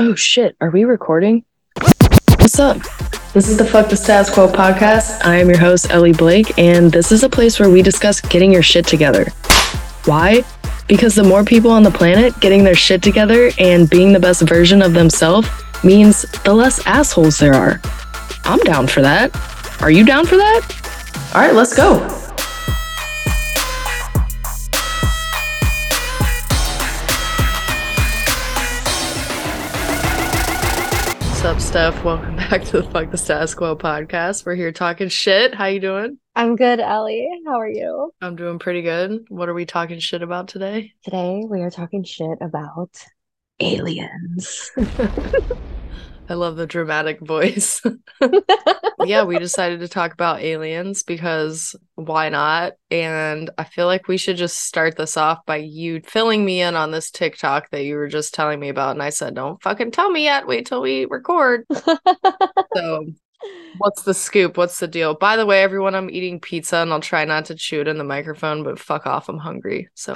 Oh shit, are we recording? What's up? This is the Fuck the Status Quo podcast. I am your host, Ellie Blake, and this is a place where we discuss getting your shit together. Why? Because the more people on the planet getting their shit together and being the best version of themselves means the less assholes there are. I'm down for that. Are you down for that? All right, let's go. Up, Steph? Welcome back to the Fuck the Status Quo podcast. We're here talking shit. How you doing? I'm good, Ellie. How are you? I'm doing pretty good. What are we talking shit about today? Today we are talking shit about aliens. I love the dramatic voice. yeah, we decided to talk about aliens because why not? And I feel like we should just start this off by you filling me in on this TikTok that you were just telling me about. And I said, don't fucking tell me yet. Wait till we record. so, what's the scoop? What's the deal? By the way, everyone, I'm eating pizza and I'll try not to chew it in the microphone, but fuck off. I'm hungry. So,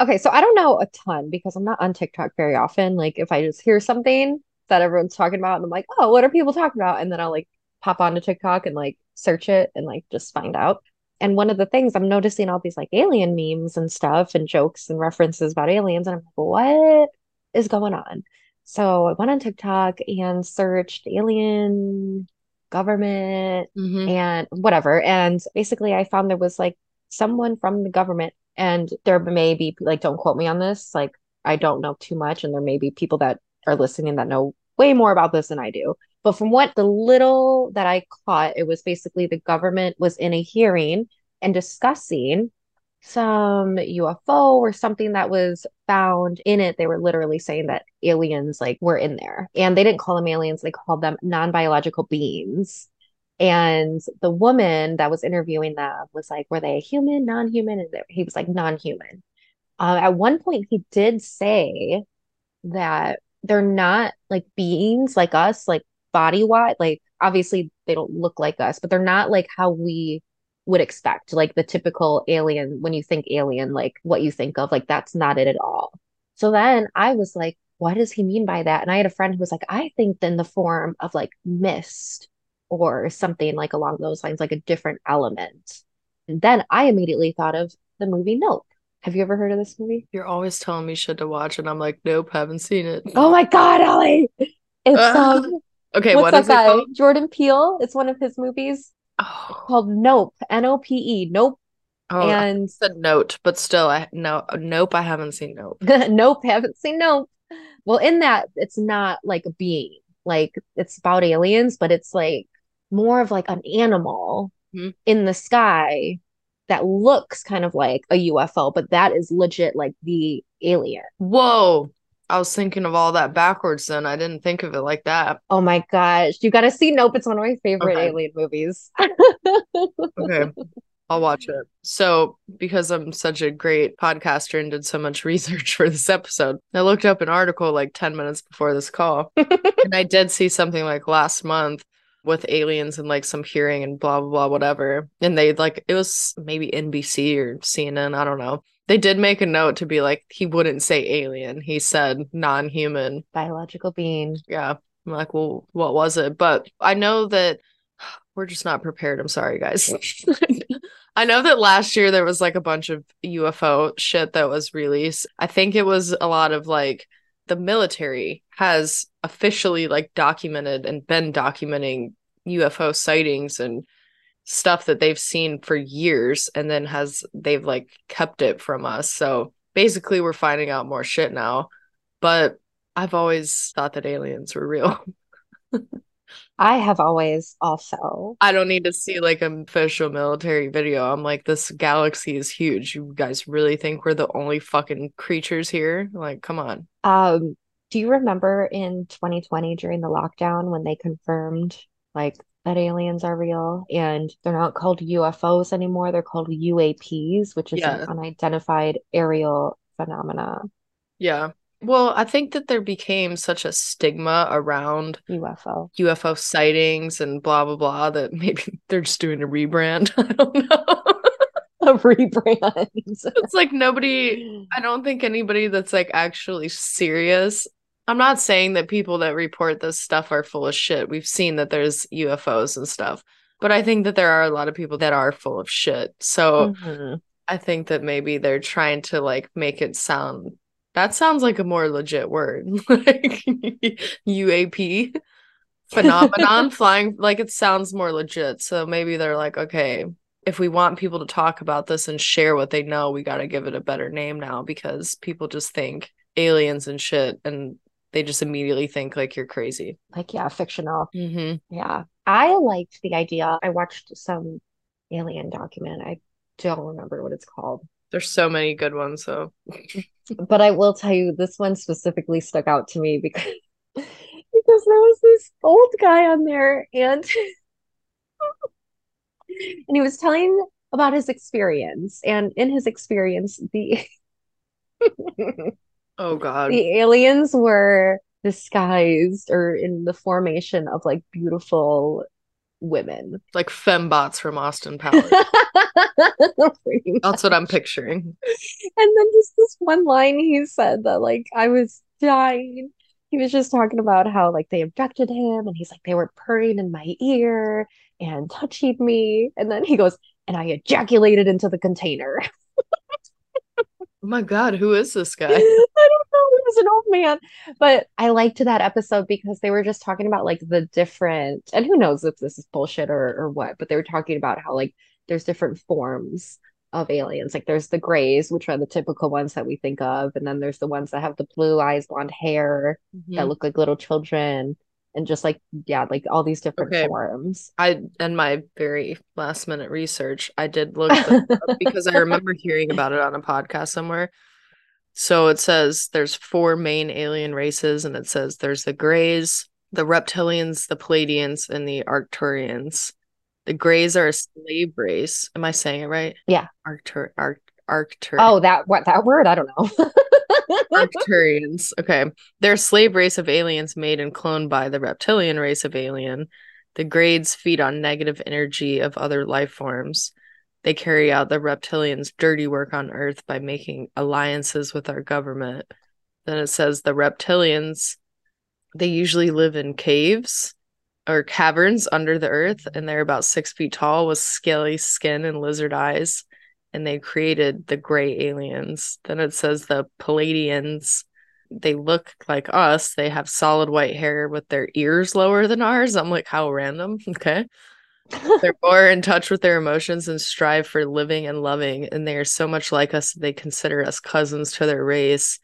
okay, so I don't know a ton because I'm not on TikTok very often. Like if I just hear something that everyone's talking about and I'm like, oh, what are people talking about? And then I'll like pop onto TikTok and like search it and like just find out. And one of the things I'm noticing all these like alien memes and stuff and jokes and references about aliens. And I'm like, what is going on? So I went on TikTok and searched alien government Mhm. and whatever. And basically, I found there was like someone from the government, and there may be like, don't quote me on this, like, I don't know too much, and there may be people that are listening that know way more about this than I do. But from what the little that I caught, it was basically the government was in a hearing and discussing some UFO or something that was found in it. They were literally saying that aliens like were in there. And they didn't call them aliens, they called them non-biological beings. And the woman that was interviewing them was like, were they human, non-human? And he was like, non-human. Um, at one point, he did say that they're not like beings like us, like body wise. Like obviously they don't look like us, but they're not like how we would expect, like the typical alien. When you think alien, like what you think of, like that's not it at all. So then I was like, what does he mean by that? And I had a friend who was like, I think in the form of like mist or something like along those lines, like a different element. And then I immediately thought of the movie Nope. Have you ever heard of this movie? You're always telling me shit to watch, and I'm like, nope, haven't seen it. Oh my God, Ellie! It's um, okay, what's what that guy? called? Jordan Peele. It's one of his movies Oh, called Nope. N-O-P-E. Nope. oh And said note, but still, I no, nope, I haven't seen nope. Nope, haven't seen Nope. Well, in that, it's not like a being. Like it's about aliens, but it's like more of like an animal Mhm. in the sky that looks kind of like a UFO, but that is legit like the alien. Whoa, I was thinking of all that backwards. Then I didn't think of it like that. Oh my gosh, you got to see Nope. It's one of my favorite Okay. alien movies. Okay, I'll watch it. So, because I'm such a great podcaster and did so much research for this episode, I looked up an article like 10 minutes before this call. and I did see something like last month with aliens and like some hearing and blah, blah, blah, whatever. And they like, it was maybe NBC or CNN, I don't know. They did make a note to be like, he wouldn't say alien. He said non human. Biological being. Yeah. I'm like, well, what was it? But I know that we're just not prepared. I'm sorry, guys. I know that last year there was like a bunch of UFO shit that was released. I think it was a lot of like the military has officially like documented and been documenting UFO sightings and stuff that they've seen for years and then has they've like kept it from us. So basically we're finding out more shit now. But I've always thought that aliens were real. I have always also. I don't need to see like an official military video. I'm like, this galaxy is huge. You guys really think we're the only fucking creatures here? Like, come on. Um, do you remember in 2020 during the lockdown when they confirmed like that aliens are real and they're not called UFOs anymore, they're called UAPs, which is Yeah. an unidentified aerial phenomena. Yeah. Well, I think that there became such a stigma around UFO. UFO sightings and blah blah blah that maybe they're just doing a rebrand. I don't know. a rebrand. It's like nobody, I don't think anybody that's like actually serious. I'm not saying that people that report this stuff are full of shit. We've seen that there's UFOs and stuff, but I think that there are a lot of people that are full of shit. So Mhm. I think that maybe they're trying to like make it sound that sounds like a more legit word. like UAP phenomenon flying like it sounds more legit. So maybe they're like, okay, if we want people to talk about this and share what they know, we got to give it a better name now because people just think aliens and shit and they just immediately think like you're crazy. Like, yeah, fictional. Mm-hmm. Yeah. I liked the idea. I watched some alien document. I don't remember what it's called. There's so many good ones. though. But I will tell you, this one specifically stuck out to me because because there was this old guy on there and and he was telling about his experience. And in his experience, the oh god. the aliens were disguised or in the formation of like beautiful women. Like fembots from Austin Powers. That's what I'm picturing. And then just this one line he said that like I was dying. He was just talking about how like they abducted him and he's like they were purring in my ear and touching me. And then he goes, and I ejaculated into the container. Oh my god, who is this guy? I don't know. He was an old man. But I liked that episode because they were just talking about like the different, and who knows if this is bullshit or, or what, but they were talking about how like there's different forms of aliens. Like there's the grays, which are the typical ones that we think of, and then there's the ones that have the blue eyes, blonde hair Mhm. that look like little children, and just like yeah, like all these different Okay. forms. I and my very last minute research, I did look because I remember hearing about it on a podcast somewhere. So it says there's four main alien races, and it says there's the Greys, the Reptilians, the Pleiadians, and the Arcturians. The Greys are a slave race. Am I saying it right? Yeah. Arctur Arc Arctur Oh, that what that word? I don't know. Arcturians. Okay. They're a slave race of aliens made and cloned by the reptilian race of alien. The Greys feed on negative energy of other life forms. They carry out the reptilians' dirty work on Earth by making alliances with our government. Then it says the reptilians, they usually live in caves or caverns under the earth, and they're about six feet tall with scaly skin and lizard eyes and they created the gray aliens. Then it says the Pleiadians, they look like us. They have solid white hair with their ears lower than ours. I'm like, how random. Okay. They're more in touch with their emotions and strive for living and loving. And they are so much like us that they consider us cousins to their race.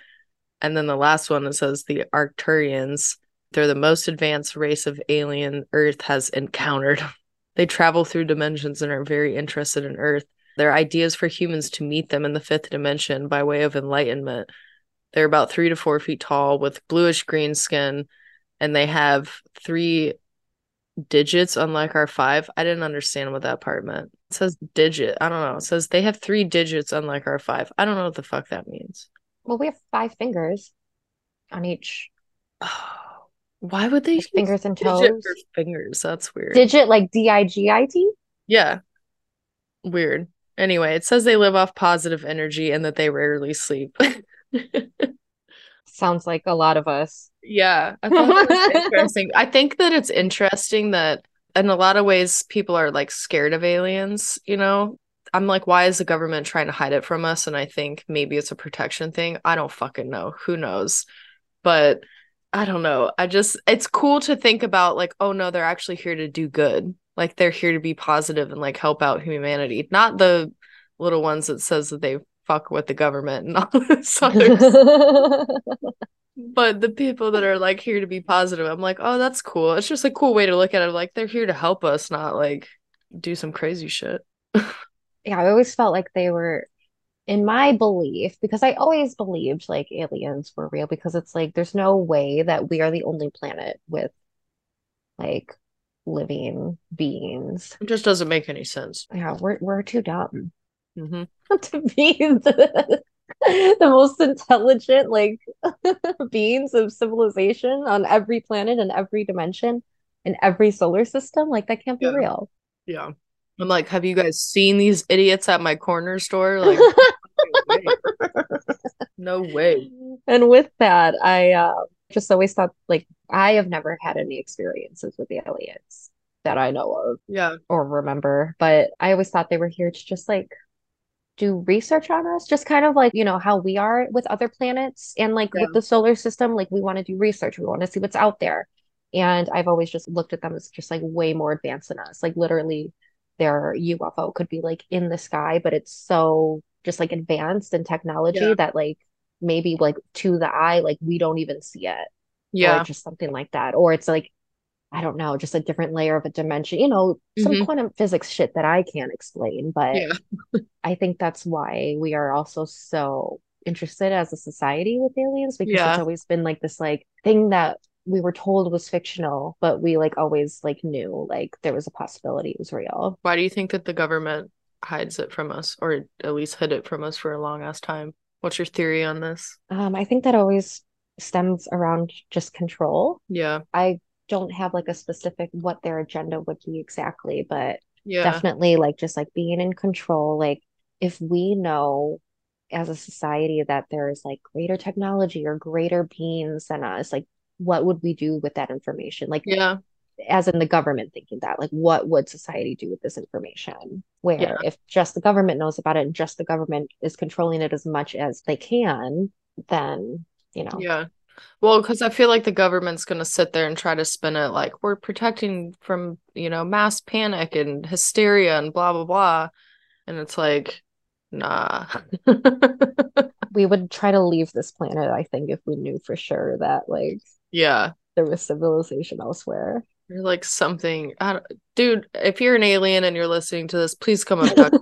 And then the last one it says the Arcturians. They're the most advanced race of alien Earth has encountered. They travel through dimensions and are very interested in Earth. Their ideas for humans to meet them in the fifth dimension by way of enlightenment. They're about three to four feet tall with bluish green skin, and they have three digits, unlike our five. I didn't understand what that part meant. It says digit. I don't know. It says they have three digits, unlike our five. I don't know what the fuck that means. Well, we have five fingers on each Oh. Why would they fingers and toes. fingers? That's weird. Digit like D I G I T. Yeah. Weird. Anyway, it says they live off positive energy and that they rarely sleep. Sounds like a lot of us. yeah, I interesting. I think that it's interesting that in a lot of ways people are like scared of aliens, you know? I'm like, why is the government trying to hide it from us? And I think maybe it's a protection thing. I don't fucking know. Who knows? But I don't know. I just, it's cool to think about like, oh no, they're actually here to do good. Like they're here to be positive and like help out humanity, not the little ones that says that they fuck with the government and all this other but the people that are like here to be positive, I'm like, oh, that's cool. It's just a cool way to look at it. Like they're here to help us, not like do some crazy shit. yeah, I always felt like they were, in my belief, because I always believed like aliens were real because it's like there's no way that we are the only planet with like living beings. It just doesn't make any sense. Yeah, we're we're too dumb hmm to be the, the most intelligent like beings of civilization on every planet and every dimension in every solar system. Like that can't be Yeah. real. Yeah. I'm like, have you guys seen these idiots at my corner store? Like, no way. And with that, I uh, just always thought like I have never had any experiences with the aliens that I know of. Yeah. Or remember, but I always thought they were here to just like do research on us, just kind of like, you know, how we are with other planets and like yeah. with the solar system, like we want to do research, we want to see what's out there. And I've always just looked at them as just like way more advanced than us. Like literally their UFO could be like in the sky, but it's so just like advanced in technology yeah. that like maybe like to the eye, like we don't even see it. Yeah. Or just something like that. Or it's like, I don't know, just a different layer of a dimension, you know, some mm-hmm. quantum physics shit that I can't explain. But yeah. I think that's why we are also so interested as a society with aliens because yeah. it's always been like this like thing that we were told was fictional, but we like always like knew like there was a possibility it was real. Why do you think that the government hides it from us or at least hid it from us for a long ass time? What's your theory on this? Um, I think that always stems around just control. Yeah. I don't have like a specific what their agenda would be exactly, but yeah. definitely like just like being in control. Like if we know as a society that there is like greater technology or greater beings than us, like what would we do with that information? Like yeah as in the government thinking that like what would society do with this information? Where yeah. if just the government knows about it and just the government is controlling it as much as they can then you know. Yeah. Well because i feel like the government's going to sit there and try to spin it like we're protecting from you know mass panic and hysteria and blah blah blah. And it's like nah. We would try to leave this planet i think if we knew for sure that like yeah. there was civilization elsewhere you're like something, dude. If you're an alien and you're listening to this, please come abduct.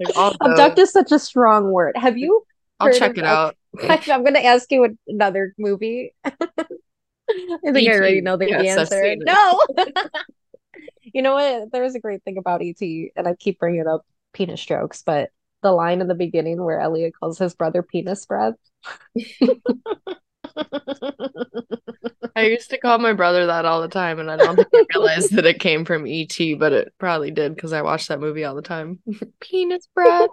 like, abduct is such a strong word. Have you? I'll check it out. I'm going to ask you another movie. I think I already know the yes, answer. No. you know what? There is a great thing about ET, and I keep bringing up penis jokes, but the line in the beginning where Elliot calls his brother penis breath. I used to call my brother that all the time, and I don't think I realized that it came from ET, but it probably did because I watched that movie all the time. Penis breath.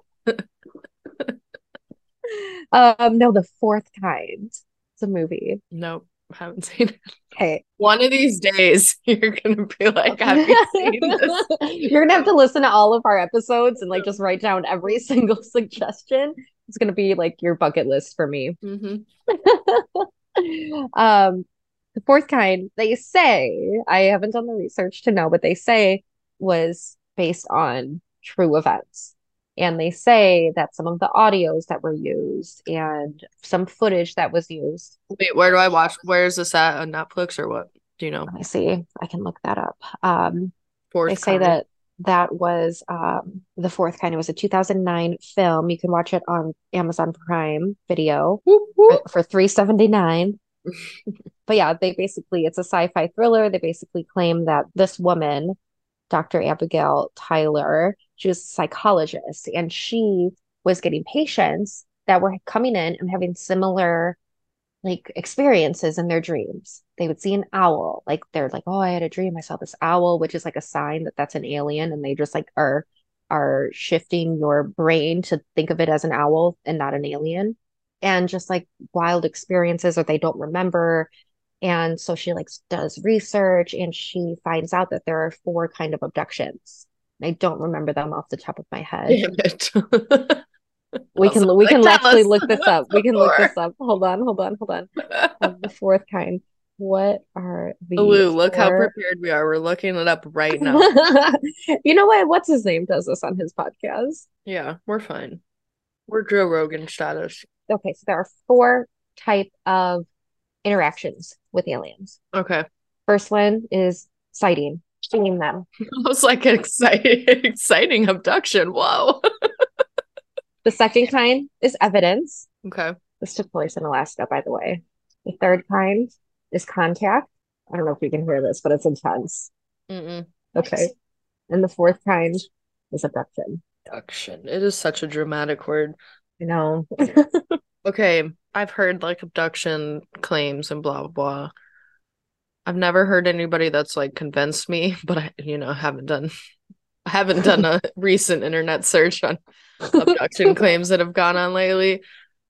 um, no, the fourth kind. It's a movie. Nope, haven't seen it. Okay. One of these days, you're gonna be like, "Have you seen this?" you're gonna have to listen to all of our episodes and like just write down every single suggestion. It's gonna be like your bucket list for me. Mm-hmm. um, the fourth kind, they say, I haven't done the research to know, but they say was based on true events. And they say that some of the audios that were used and some footage that was used. Wait, where do I watch? Where is this at on Netflix or what? Do you know? I see. I can look that up. Um, fourth they say kind. that that was um, the fourth kind. It was a 2009 film. You can watch it on Amazon Prime Video whoop, whoop. for 379 but yeah, they basically, it's a sci fi thriller. They basically claim that this woman, Dr. Abigail Tyler, she was a psychologist and she was getting patients that were coming in and having similar like experiences in their dreams. They would see an owl, like they're like, "Oh, I had a dream. I saw this owl," which is like a sign that that's an alien, and they just like are are shifting your brain to think of it as an owl and not an alien and just like wild experiences or they don't remember and so she like does research and she finds out that there are four kind of abductions. I don't remember them off the top of my head. We can we can actually look this up. We can look this up. Hold on hold on hold on. The fourth kind what are the Ooh, look how prepared we are we're looking it up right now you know what what's his name does this on his podcast yeah we're fine we're joe rogan status okay, so there are four type of interactions with aliens. Okay. First one is sighting, seeing them. Was like an exciting, exciting abduction. Whoa. the second kind is evidence. Okay. This took place in Alaska, by the way. The third kind is contact. I don't know if you can hear this, but it's intense. Mm-mm. Okay. And the fourth kind is abduction. Abduction. It is such a dramatic word. You know. okay, I've heard like abduction claims and blah blah blah. I've never heard anybody that's like convinced me, but I, you know, haven't done I haven't done a recent internet search on abduction claims that have gone on lately.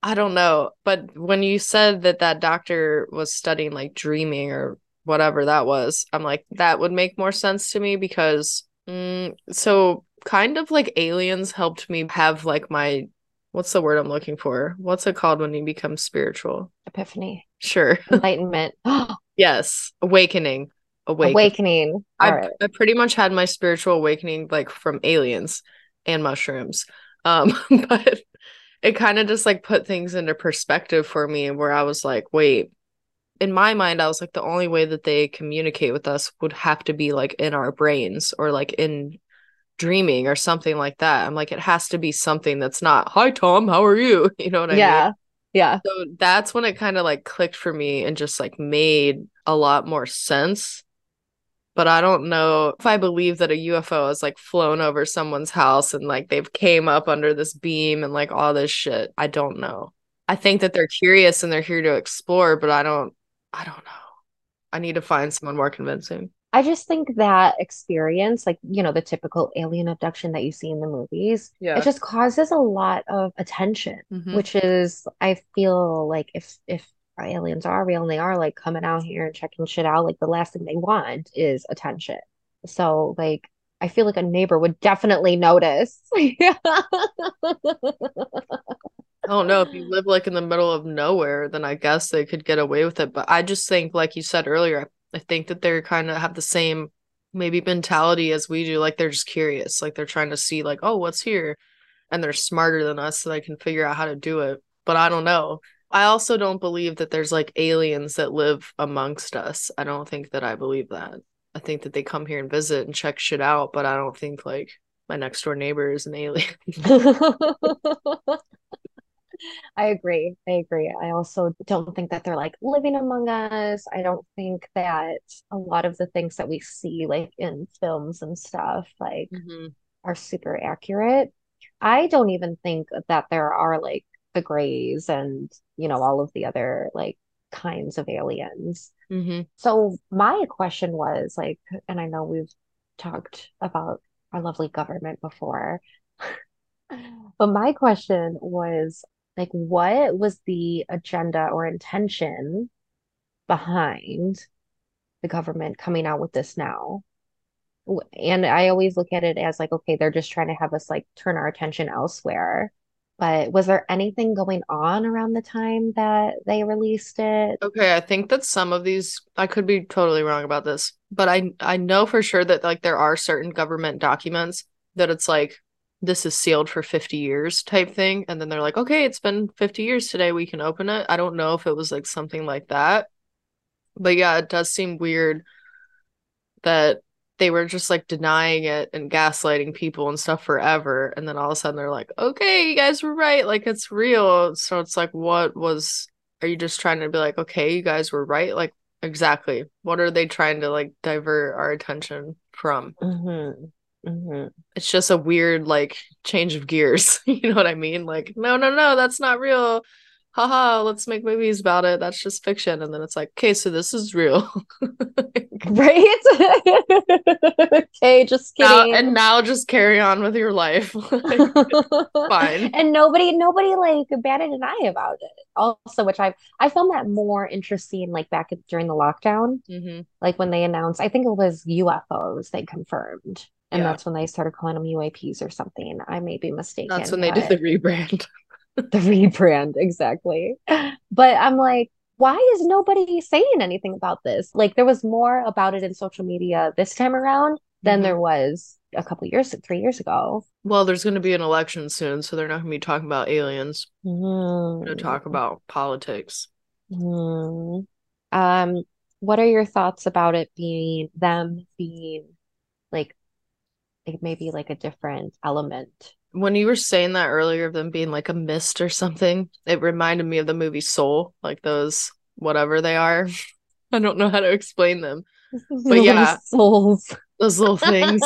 I don't know, but when you said that that doctor was studying like dreaming or whatever that was, I'm like that would make more sense to me because mm, so kind of like aliens helped me have like my what's the word I'm looking for? What's it called when you become spiritual? Epiphany. Sure. Enlightenment. yes, awakening. Awakening. Awakening. I, right. I pretty much had my spiritual awakening like from aliens and mushrooms. Um, but it kind of just like put things into perspective for me where I was like, wait, in my mind, I was like, the only way that they communicate with us would have to be like in our brains or like in dreaming or something like that. I'm like, it has to be something that's not, hi, Tom, how are you? You know what I yeah. mean? Yeah. Yeah. So that's when it kind of like clicked for me and just like made a lot more sense. But I don't know if I believe that a UFO has like flown over someone's house and like they've came up under this beam and like all this shit. I don't know. I think that they're curious and they're here to explore, but I don't I don't know. I need to find someone more convincing. I just think that experience, like, you know, the typical alien abduction that you see in the movies, Yeah. it just causes a lot of attention, Mhm. which is, I feel like if if aliens are real and they are like coming out here and checking shit out, like the last thing they want is attention. So, like, I feel like a neighbor would definitely notice. I don't know if you live like in the middle of nowhere, then I guess they could get away with it. But I just think, like you said earlier, I think that they're kind of have the same maybe mentality as we do. Like they're just curious, like they're trying to see, like, oh, what's here? And they're smarter than us, so they can figure out how to do it. But I don't know. I also don't believe that there's like aliens that live amongst us. I don't think that I believe that. I think that they come here and visit and check shit out, but I don't think like my next door neighbor is an alien. I agree. I agree. I also don't think that they're like living among us. I don't think that a lot of the things that we see like in films and stuff like Mhm. are super accurate. I don't even think that there are like the grays and, you know, all of the other like kinds of aliens. Mhm. So my question was like, and I know we've talked about our lovely government before, but my question was like, what was the agenda or intention behind the government coming out with this now? And I always look at it as like, okay, they're just trying to have us like turn our attention elsewhere. But was there anything going on around the time that they released it? Okay, I think that some of these I could be totally wrong about this, but I I know for sure that like there are certain government documents that it's like this is sealed for 50 years type thing and then they're like, "Okay, it's been 50 years today, we can open it." I don't know if it was like something like that. But yeah, it does seem weird that they were just like denying it and gaslighting people and stuff forever and then all of a sudden they're like, "Okay, you guys were right, like it's real." So it's like what was are you just trying to be like, okay, you guys were right? Like, exactly. What are they trying to like divert our attention from? Mm-hmm. Mm-hmm. It's just a weird like change of gears. you know what I mean? Like, no, no, no, that's not real. Haha, let's make movies about it. That's just fiction. And then it's like, okay, so this is real. Right? Okay, just now, kidding. and now just carry on with your life. Like, fine. And nobody nobody like batted an eye about it. Also, which I I found that more interesting like back at, during the lockdown, mhm. like when they announced, I think it was UFOs they confirmed. And Yeah. that's when they started calling them UAPs or something. I may be mistaken. That's when they did the rebrand. the rebrand exactly but i'm like why is nobody saying anything about this like there was more about it in social media this time around than Mhm. there was a couple years three years ago Well, there's going to be an election soon, so they're not going to be talking about aliens. Hmm. To talk about politics. Hmm. um what are your thoughts about it being them being like like maybe like a different element When you were saying that earlier of them being like a mist or something, it reminded me of the movie Soul, like those whatever they are. I don't know how to explain them. But yeah. souls Those little things.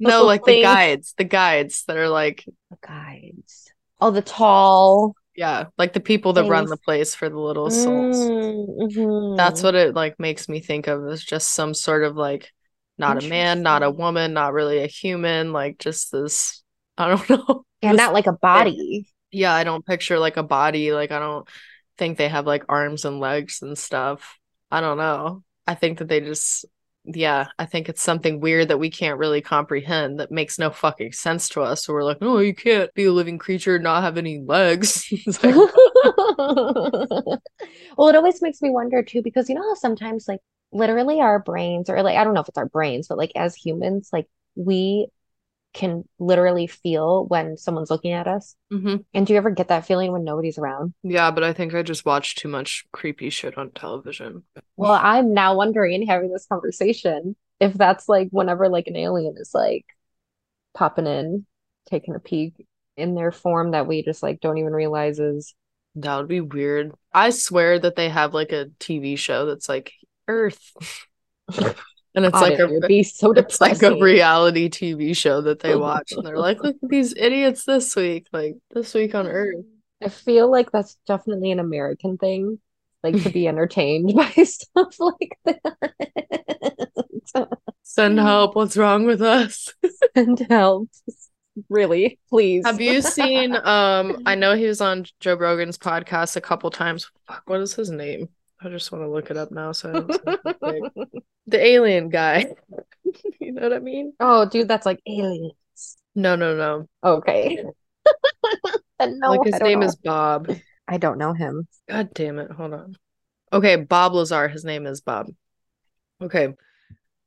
no, like things. the guides, the guides that are like the guides oh the tall Yeah, like the people that run the place for the little souls. Mm, That's what it like makes me think of as just some sort of like not a man, not a woman, not really a human, like just this I don't know. And not like a body. Yeah, I don't picture like a body, like I don't think they have like arms and legs and stuff. I don't know. I think that they just yeah, I think it's something weird that we can't really comprehend that makes no fucking sense to us. So we're like, "Oh, you can't be a living creature and not have any legs." Like, Well, it always makes me wonder too, because you know how sometimes like literally our brains, or like I don't know if it's our brains, but like as humans, like we can literally feel when someone's looking at us. Mhm. And do you ever get that feeling when nobody's around? Yeah, but I think I just watched too much creepy shit on television. Well, I'm now wondering, having this conversation, if that's like whenever like an alien is like popping in, taking a peek in their form that we just like don't even realize is That would be weird. I swear that they have like a TV show that's like Earth. And it's God, like it a be so it's like a reality TV show that they watch and they're like, look at these idiots this week, like this week on Earth. I feel like that's definitely an American thing, like to be entertained by stuff like that. Send help, what's wrong with us? And help. Really, please. Have you seen um I know he was on Joe Rogan's podcast a couple times. Fuck, what is his name? I just want to look it up now so I don't say something. The alien guy. You know what I mean? Oh, dude, that's like aliens. No, no, no. Okay. No, Like his name know. is Bob. I don't know him. God damn it. Hold on. Okay, Bob Lazar. His name is Bob. Okay.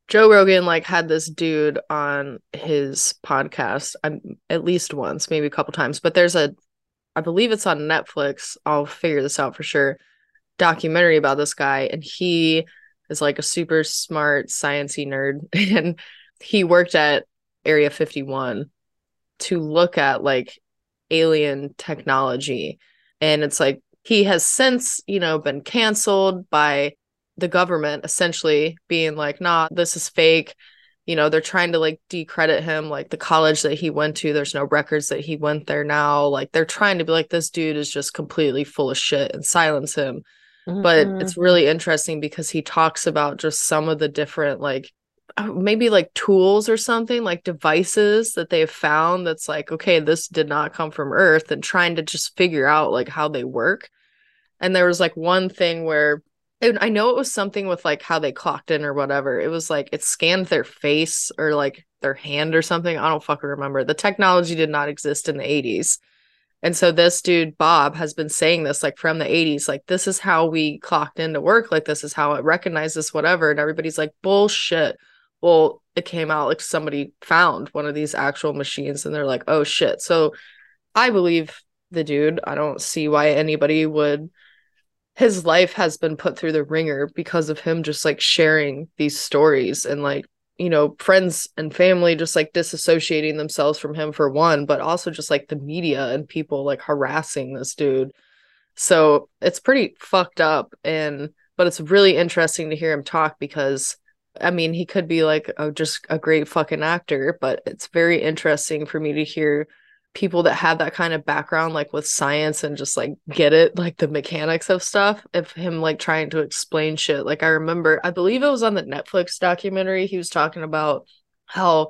Joe Rogan like had this dude on his podcast um, at least once, maybe a couple times, but there's a I believe it's on Netflix. I'll figure this out for sure. Documentary about this guy and he is like a super smart sciencey nerd and he worked at Area 51 to look at like alien technology and it's like he has since you know been canceled by the government essentially being like nah this is fake. You know they're trying to like decredit him like the college that he went to there's no records that he went there now. Like they're trying to be like this dude is just completely full of shit and silence him but it's really interesting because he talks about just some of the different like uh, maybe like tools or something like devices that they've found that's like okay this did not come from earth and trying to just figure out like how they work and there was like one thing where and I know it was something with like how they clocked in or whatever. It was like it scanned their face or like their hand or something. I don't fucking remember. The technology did not exist in the 80s. And so this dude, Bob, has been saying this like from the 80s, like, this is how we clocked into work. Like, this is how it recognizes whatever. And everybody's like, bullshit. Well, it came out like somebody found one of these actual machines and they're like, oh shit. So I believe the dude. I don't see why anybody would. His life has been put through the ringer because of him just like sharing these stories and like you know, friends and family just like disassociating themselves from him for one, but also just like the media and people like harassing this dude. So it's pretty fucked up. And, but it's really interesting to hear him talk because I mean, he could be like a, just a great fucking actor, but it's very interesting for me to hear people that have that kind of background, like with science and just like get it, like the mechanics of stuff, of him like trying to explain shit. Like I remember, I believe it was on the Netflix documentary, he was talking about how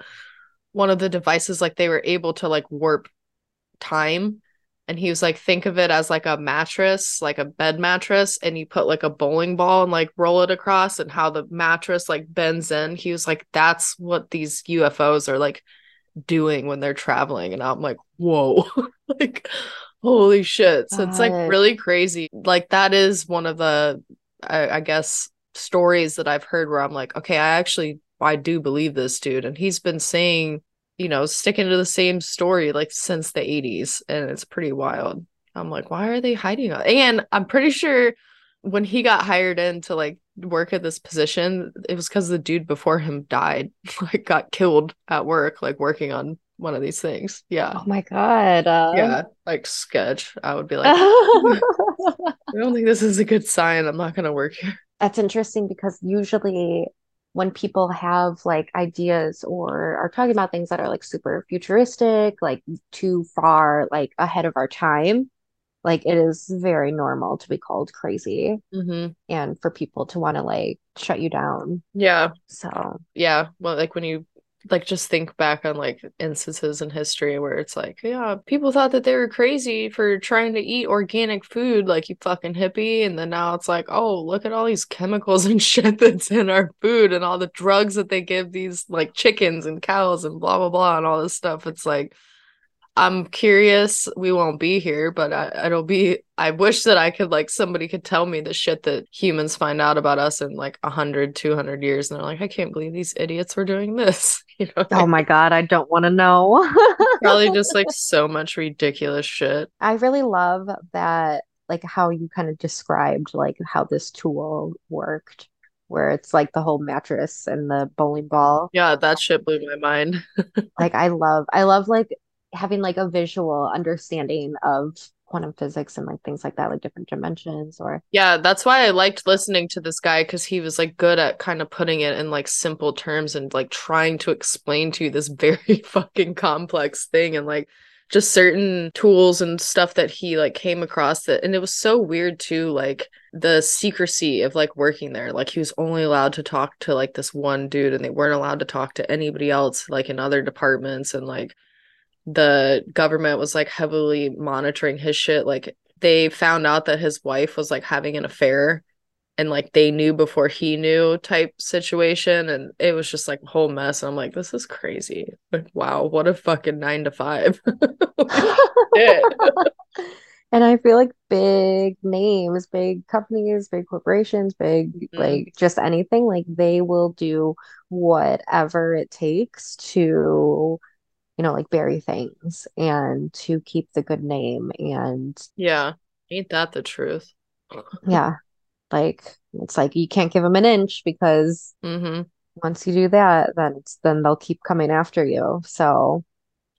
one of the devices, like they were able to like warp time. And he was like, think of it as like a mattress, like a bed mattress, and you put like a bowling ball and like roll it across, and how the mattress like bends in. He was like, that's what these UFOs are like doing when they're traveling. And I'm like, whoa, like, holy shit. So it's like really crazy. Like, that is one of the, I, I guess, stories that I've heard where I'm like, okay, I actually, I do believe this dude. And he's been saying, you know, sticking to the same story like since the 80s. And it's pretty wild. I'm like, why are they hiding? And I'm pretty sure when he got hired in to like work at this position, it was because the dude before him died, like got killed at work, like working on one of these things. Yeah. Oh my God. Uh, Yeah. Like sketch. I would be like, I don't think this is a good sign. I'm not gonna work here. That's interesting because usually when people have like ideas or are talking about things that are like super futuristic, like too far like ahead of our time, Like it is very normal to be called crazy hmm and for people to want to like shut you down. Yeah. So Yeah. Well, like when you like just think back on like instances in history where it's like, yeah, people thought that they were crazy for trying to eat organic food, like you fucking hippie. And then now it's like, oh, look at all these chemicals and shit that's in our food and all the drugs that they give these like chickens and cows and blah blah blah and all this stuff. It's like I'm curious. We won't be here, but I, it'll be. I wish that I could, like, somebody could tell me the shit that humans find out about us in like 100, 200 years. And they're like, I can't believe these idiots were doing this. You know, oh my God, I don't want to know. probably just like so much ridiculous shit. I really love that, like how you kind of described like how this tool worked, where it's like the whole mattress and the bowling ball. Yeah, that shit blew my mind. Like I love, I love like having like a visual understanding of quantum physics and like things like that, like different dimensions or Yeah, that's why I liked listening to this guy because he was like good at kind of putting it in like simple terms and like trying to explain to you this very fucking complex thing and like just certain tools and stuff that he like came across that and it was so weird too like the secrecy of like working there. Like he was only allowed to talk to like this one dude and they weren't allowed to talk to anybody else like in other departments and like the government was like heavily monitoring his shit. Like they found out that his wife was like having an affair and like they knew before he knew type situation and it was just like a whole mess. And I'm like, this is crazy. Like, wow, what a fucking nine to five. And I feel like big names, big companies, big corporations, big Mhm. like just anything, like they will do whatever it takes to, you know, like bury things and to keep the good name. And yeah. Ain't that the truth? yeah, like it's like you can't give them an inch because Mm-hmm. once you do that, then it's, then they'll keep coming after you. So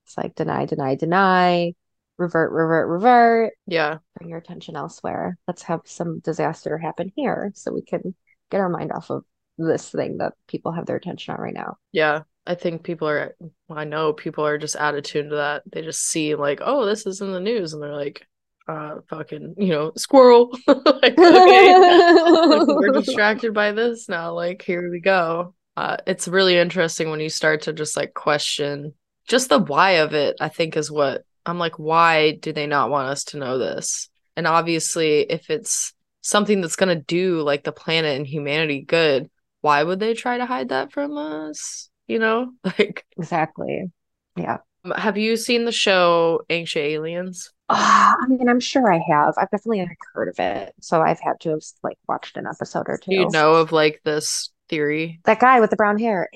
it's like deny, deny, deny, revert, revert, revert. Yeah. bring your attention elsewhere. Let's have some disaster happen here so we can get our mind off of this thing that people have their attention on right now. Yeah. I think people are, I know people are just out of tune to that. They just see, like, oh, this is in the news. And they're like, uh, fucking, you know, squirrel. like, like, we're distracted by this now. Like, here we go. Uh, it's really interesting when you start to just like question just the why of it, I think is what I'm like, why do they not want us to know this? And obviously, if it's something that's going to do like the planet and humanity good, why would they try to hide that from us? You know, like, Exactly. Yeah. have you seen the show Ancient Aliens? Ah, I mean, I'm sure I have. I've definitely heard of it. So I've had to have like watched an episode or two. You know of like this theory? That guy with the brown hair,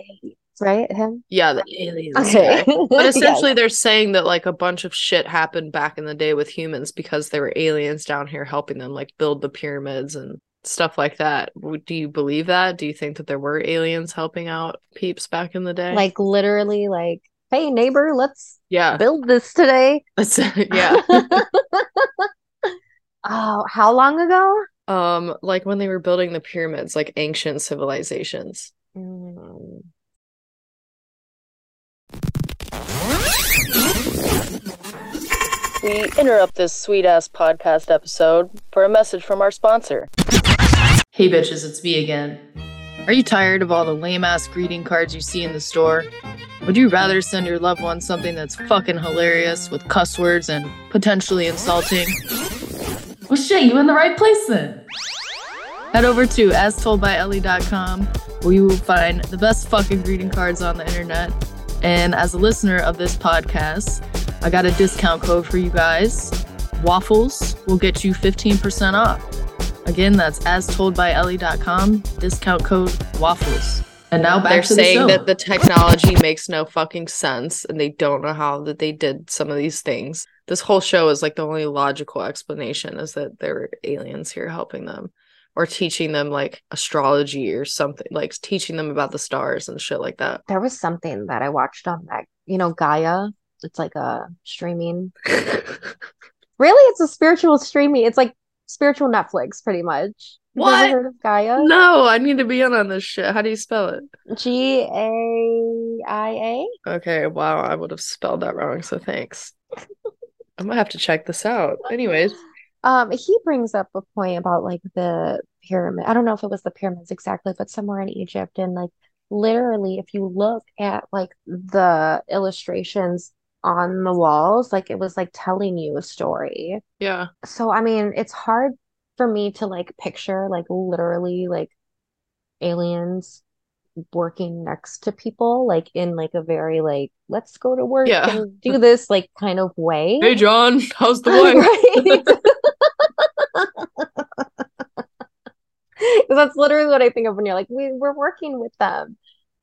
right? Him? Yeah, the aliens. Okay. guy. But essentially, they're saying that like a bunch of shit happened back in the day with humans because there were aliens down here helping them like build the pyramids and stuff like that. Do you believe that? Do you think that there were aliens helping out peeps back in the day? Like literally like, hey neighbor, let's yeah, build this today. yeah. Oh, how long ago? um, like when they were building the pyramids, like ancient civilizations. Mm. We interrupt this sweet ass podcast episode for a message from our sponsor. Hey bitches, it's me again. Are you tired of all the lame ass greeting cards you see in the store? Would you rather send your loved one something that's fucking hilarious with cuss words and potentially insulting? Well, shit, you in the right place then. Head over to astoldbyellie.com where you will find the best fucking greeting cards on the internet. And as a listener of this podcast, I got a discount code for you guys. Waffles will get you 15% off. Again, that's astoldbyellie.com, discount code waffles. And now back They're to the saying show. that the technology makes no fucking sense and they don't know how that they did some of these things. This whole show is like the only logical explanation is that there were aliens here helping them or teaching them like astrology or something, like teaching them about the stars and shit like that. There was something that I watched on that, you know, Gaia. It's like a streaming. Really, it's a spiritual streaming. It's like spiritual Netflix, pretty much. What? heard of Gaia? no, I need to be in on this shit. How do you spell it? G A I A. Okay, wow, I would have spelled that wrong, so thanks. I'm gonna have to check this out. Anyways, Um, he brings up a point about like the pyramid. I don't know if it was the pyramids exactly, but somewhere in Egypt. And like literally, if you look at like the illustrations on the walls, like it was like telling you a story. Yeah. So I mean, it's hard for me to like picture like literally like aliens working next to people like in like a very like let's go to work Yeah. and do this like kind of way. Hey John, how's the? Right. Because that's literally what I think of when you're like, we, we're working with them.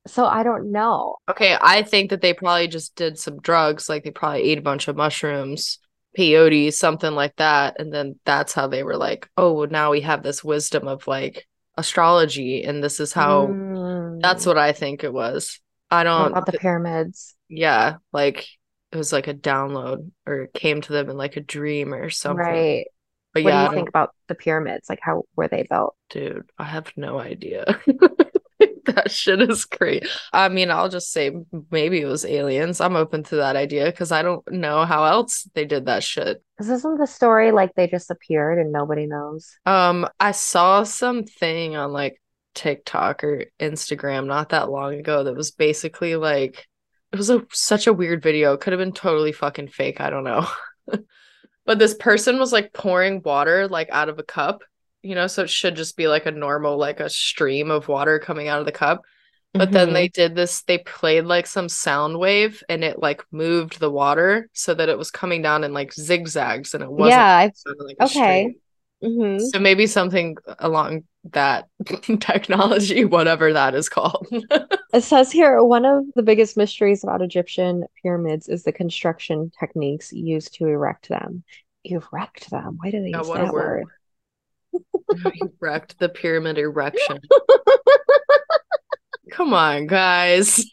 So I don't know. Okay, I think that they probably just did some drugs, like they probably ate a bunch of mushrooms, peyote, something like that, and then that's how they were like, oh, well, now we have this wisdom of like astrology, and this is how. That's Mm. what I think it was. I don't. about the pyramids? yeah, like it was like a download, or it came to them in like a dream or something. Right. But What yeah, do you think about the pyramids? Like how were they built? dude, I have no idea. That shit is great. I mean, I'll just say maybe it was aliens. I'm open to that idea because I don't know how else they did that shit. This isn't the story like they just appeared and nobody knows. Um, I saw something on like TikTok or Instagram not that long ago that was basically like it was a such a weird video. It could have been totally fucking fake. I don't know. But this person was like pouring water like out of a cup, you know, so it should just be like a normal like a stream of water coming out of the cup. But then Mhm. they did this, they played like some sound wave and it like moved the water so that it was coming down in like zigzags and it wasn't Yeah, like okay. mhm. So maybe something along that technology, whatever that is called. It says here one of the biggest mysteries about Egyptian pyramids is the construction techniques used to erect them. Erect them? Why do they use that word. word? Erect the pyramid erection. Come on, guys.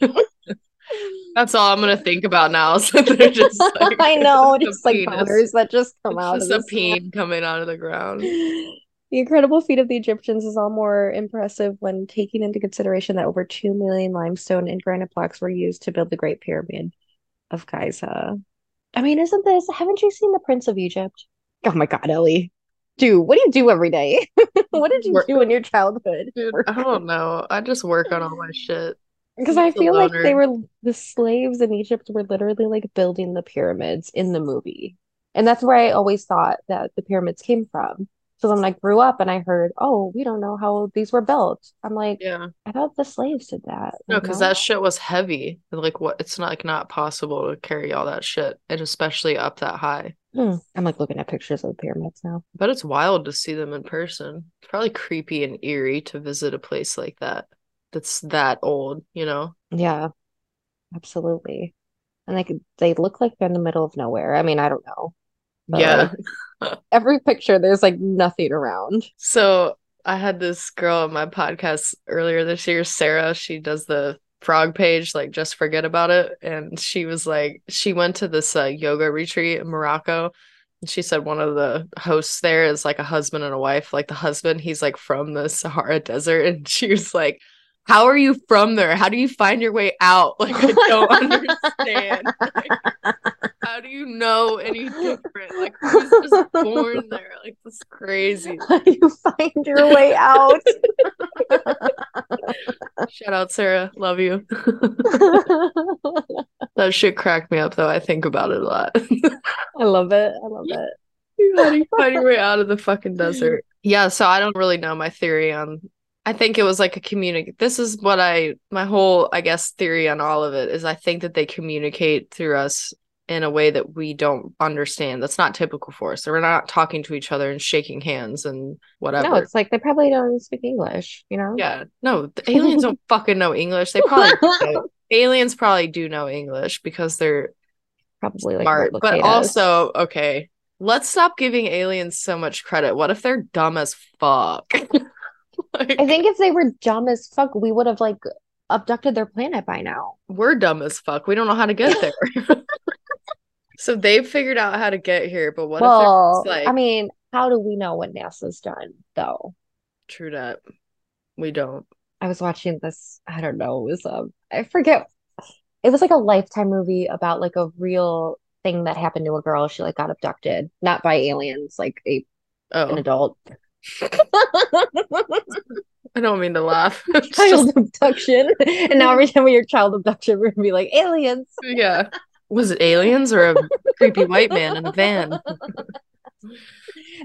That's all I'm gonna think about now. So they're just like I know, just like boners that just come It's out just of a peen coming out of the ground. The incredible feat of the Egyptians is all more impressive when taking into consideration that over 2 million limestone and granite blocks were used to build the Great Pyramid of Giza. I mean, isn't this, haven't you seen The Prince of Egypt? Oh my God, Ellie. Dude, what do you do every day? What did you Work- do in your childhood? Dude, I don't know. I just work on all my shit. Because I feel like they were the slaves in Egypt were literally like building the pyramids in the movie. And that's where I always thought that the pyramids came from. So then when I grew up and I heard, oh, we don't know how these were built. I'm like, Yeah. I thought the slaves did that. No, because that shit was heavy. Like what it's not like not possible to carry all that shit. And especially up that high. Hmm. I'm like looking at pictures of the pyramids now. But it's wild to see them in person. It's probably creepy and eerie to visit a place like that. That's that old, you know? Yeah, absolutely. And like they look like they're in the middle of nowhere. I mean, I don't know. Yeah. like, every picture, there's like nothing around. So I had this girl on my podcast earlier this year, Sarah. She does the frog page, like just forget about it. And she was like, she went to this uh, yoga retreat in Morocco. And she said one of the hosts there is like a husband and a wife. Like the husband, he's like from the Sahara Desert. And she was like, How are you from there? How do you find your way out? Like, I don't understand. Like, how do you know any different? Like, who's just born there? Like, this is crazy. You find your way out? Shout out, Sarah. Love you. that shit cracked me up, though. I think about it a lot. I love it. I love it. How do you find your way out of the fucking desert? Yeah, so I don't really know my theory on. I think it was like a communicate. This is what I, my whole, I guess, theory on all of it is I think that they communicate through us in a way that we don't understand. That's not typical for us. So we're not talking to each other and shaking hands and whatever. No, it's like they probably don't speak English, you know? Yeah, no, the aliens don't fucking know English. They probably aliens probably do know English because they're Probably like smart. But also, okay, let's stop giving aliens so much credit. What if they're dumb as fuck? Like, I think if they were dumb as fuck, we would have like abducted their planet by now. we're dumb as fuck. We don't know how to get there. So they've figured out how to get here, but what Well, if like I mean, how do we know what NASA's done though? true that? We don't. I was watching this, I don't know, it was um I forget. It was like a Lifetime movie about like a real thing that happened to a girl. She like got abducted, not by aliens, like a an Oh, adult. I don't mean to laugh. Child just- abduction. And now every time we hear child abduction, we're gonna be like aliens. yeah. Was it aliens or a creepy white man in a van?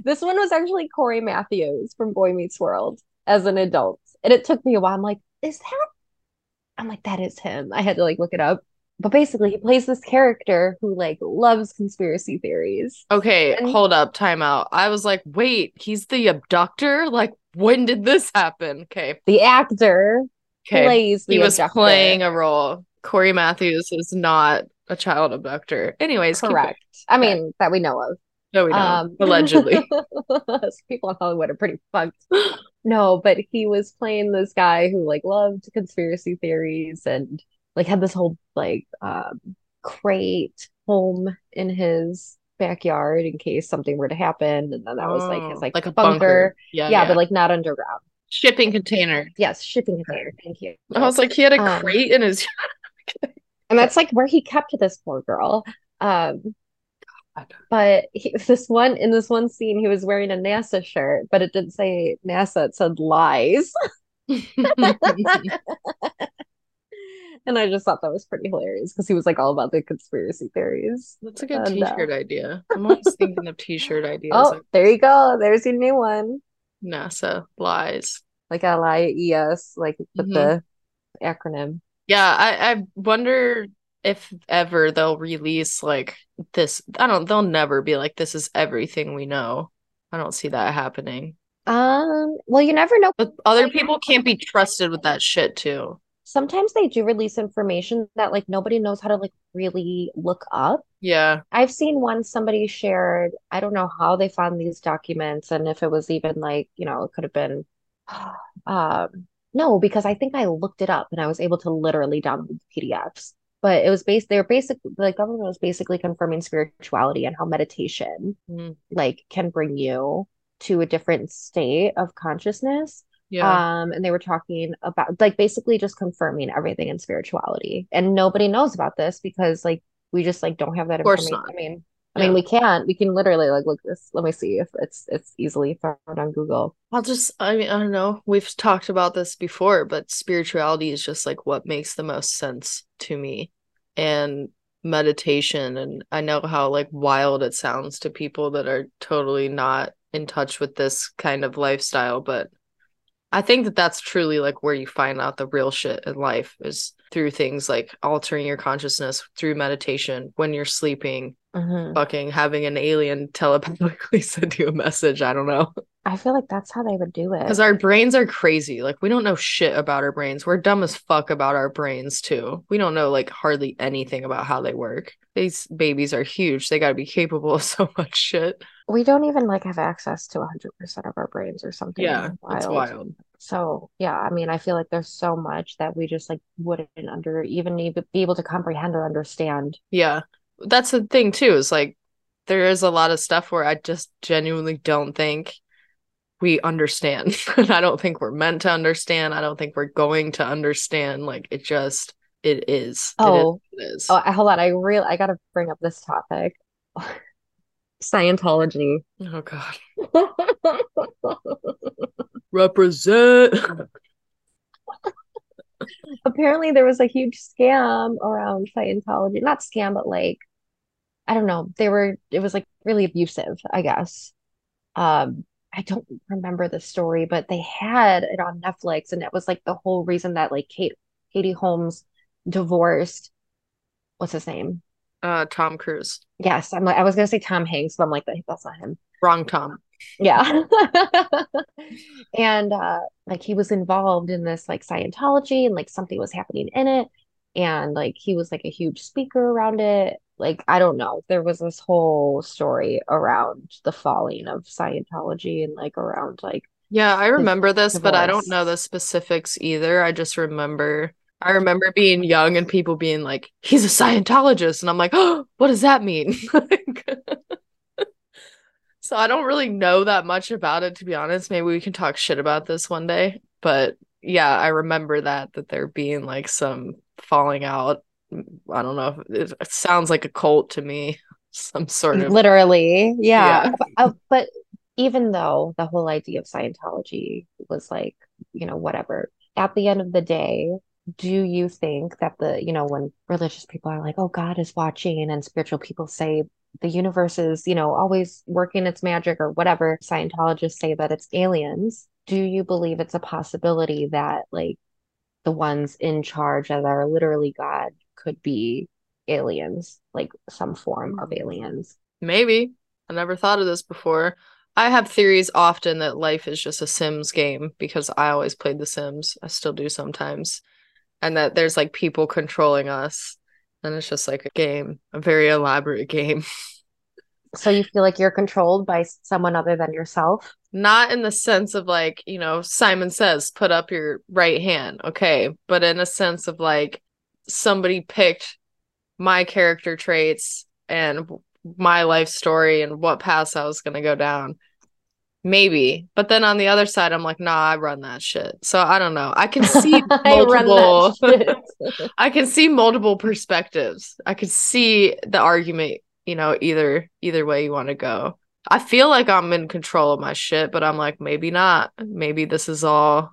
This one was actually Cory Matthews from Boy Meets World as an adult. And it took me a while. I'm like, is that? I'm like, that is him. I had to like look it up. But basically, he plays this character who like loves conspiracy theories. Okay, And- hold up, time out. I was like, wait, he's the abductor? Like, when did this happen? Okay, The actor okay. plays the He was abductor. playing a role. Cory Matthews is not a child abductor. Anyways, correct. I mean, that we know of. No, we don't. Um, Allegedly. people in Hollywood are pretty fucked. No, but he was playing this guy who like loved conspiracy theories and like had this whole like um crate home in his backyard in case something were to happen. And then that was like his Oh, like, like a bunker. bunker. Yeah, Yeah, yeah. but like not underground. shipping container. Yes, shipping container. Thank you. I was like, he had a Um, crate in his. And that's like where he kept this poor girl. Um, but he, this one in this one scene, he was wearing a NASA shirt, but it didn't say NASA, it said lies. And I just thought that was pretty hilarious because he was like all about the conspiracy theories. That's a good And, uh, t-shirt idea. I'm always thinking of t-shirt ideas. Oh, like there you go. There's your new one. NASA lies. Like L I E S, like with Mhm. the acronym. Yeah, I, I wonder if ever they'll release like this. I don't, they'll never be like, this is everything we know. I don't see that happening. Um, well, you never know. But other people can't be trusted with that shit too. Sometimes they do release information that like nobody knows how to like really look up. Yeah. I've seen one somebody shared, I don't know how they found these documents and if it was even like, you know, it could have been um no, because I think I looked it up and I was able to literally download the PDFs. But it was based they were basically the government was basically confirming spirituality and how meditation Mhm. like can bring you to a different state of consciousness. Yeah. Um, and they were talking about like basically just confirming everything in spirituality. And nobody knows about this because like we just like don't have that Of course information. not. I mean, I Yeah. mean we can we can literally like look this. Let me see if it's it's easily found on Google. I'll just, I mean, I don't know. We've talked about this before, but spirituality is just like what makes the most sense to me. And meditation, and I know how like wild it sounds to people that are totally not in touch with this kind of lifestyle, but I think that that's truly like where you find out the real shit in life is through things like altering your consciousness through meditation when you're sleeping, Mhm. fucking having an alien telepathically send you a message. I don't know. I feel like that's how they would do it. Because our brains are crazy. Like we don't know shit about our brains. We're dumb as fuck about our brains too. We don't know like hardly anything about how they work. These babies are huge. They gotta be capable of so much shit. We don't even like have access to 100% of our brains or something Yeah, it's wild. wild. So, yeah, I mean, I feel like there's so much that we just like wouldn't under even be able to comprehend or understand. Yeah. That's the thing too, is like there is a lot of stuff where I just genuinely don't think we understand. and I don't think we're meant to understand. I don't think we're going to understand. Like it just it is. It is Oh, it is. oh, hold on. I real I gotta bring up this topic. Scientology. oh god. Represent. Apparently, there was a huge scam around Scientology. Not scam, but like, I don't know. They were, it was like really abusive, I guess. Um, I don't remember the story, but they had it on Netflix, and it was like the whole reason that like Kate, Katie Holmes divorced, what's his name? Uh Tom Cruise. Yes, I'm like, I was gonna say Tom Hanks, but I'm like, that's not him. Wrong Tom. Yeah. And uh like he was involved in this like Scientology and like something was happening in it and like he was like a huge speaker around it. Like I don't know. There was this whole story around the falling of Scientology and like around like Yeah, I remember this, but I don't know the specifics either. I just remember I remember being young and people being like, he's a Scientologist. And I'm like, oh, what does that mean? So I don't really know that much about it, to be honest. Maybe we can talk shit about this one day. But yeah, I remember that, that there being like some falling out. I don't know. It, it sounds like a cult to me. Some sort of literally. Yeah. Yeah. Uh, but even though the whole idea of Scientology was like, you know, whatever, at the end of the day, do you think that the, you know, when religious people are like, oh, God is watching, and spiritual people say the universe is, you know, always working its magic or whatever, Scientologists say that it's aliens. Do you believe it's a possibility that, like, the ones in charge that are literally God could be aliens, like some form of hmm. aliens? Maybe. I never thought of this before. I have theories often that life is just a Sims game because I always played The Sims. I still do sometimes. And that there's like people controlling us. And it's just like a game, a very elaborate game. So you feel like you're controlled by someone other than yourself? Not in the sense of like, you know, Simon says, put up your right hand. Okay. But in a sense of like somebody picked my character traits and my life story and what paths I was going to go down. Maybe. But then on the other side, I'm like, nah, I run that shit. So I don't know. I can see multiple I, I can see multiple perspectives. I can see the argument, you know, either either way you want to go. I feel like I'm in control of my shit, but I'm like, maybe not. Maybe this is all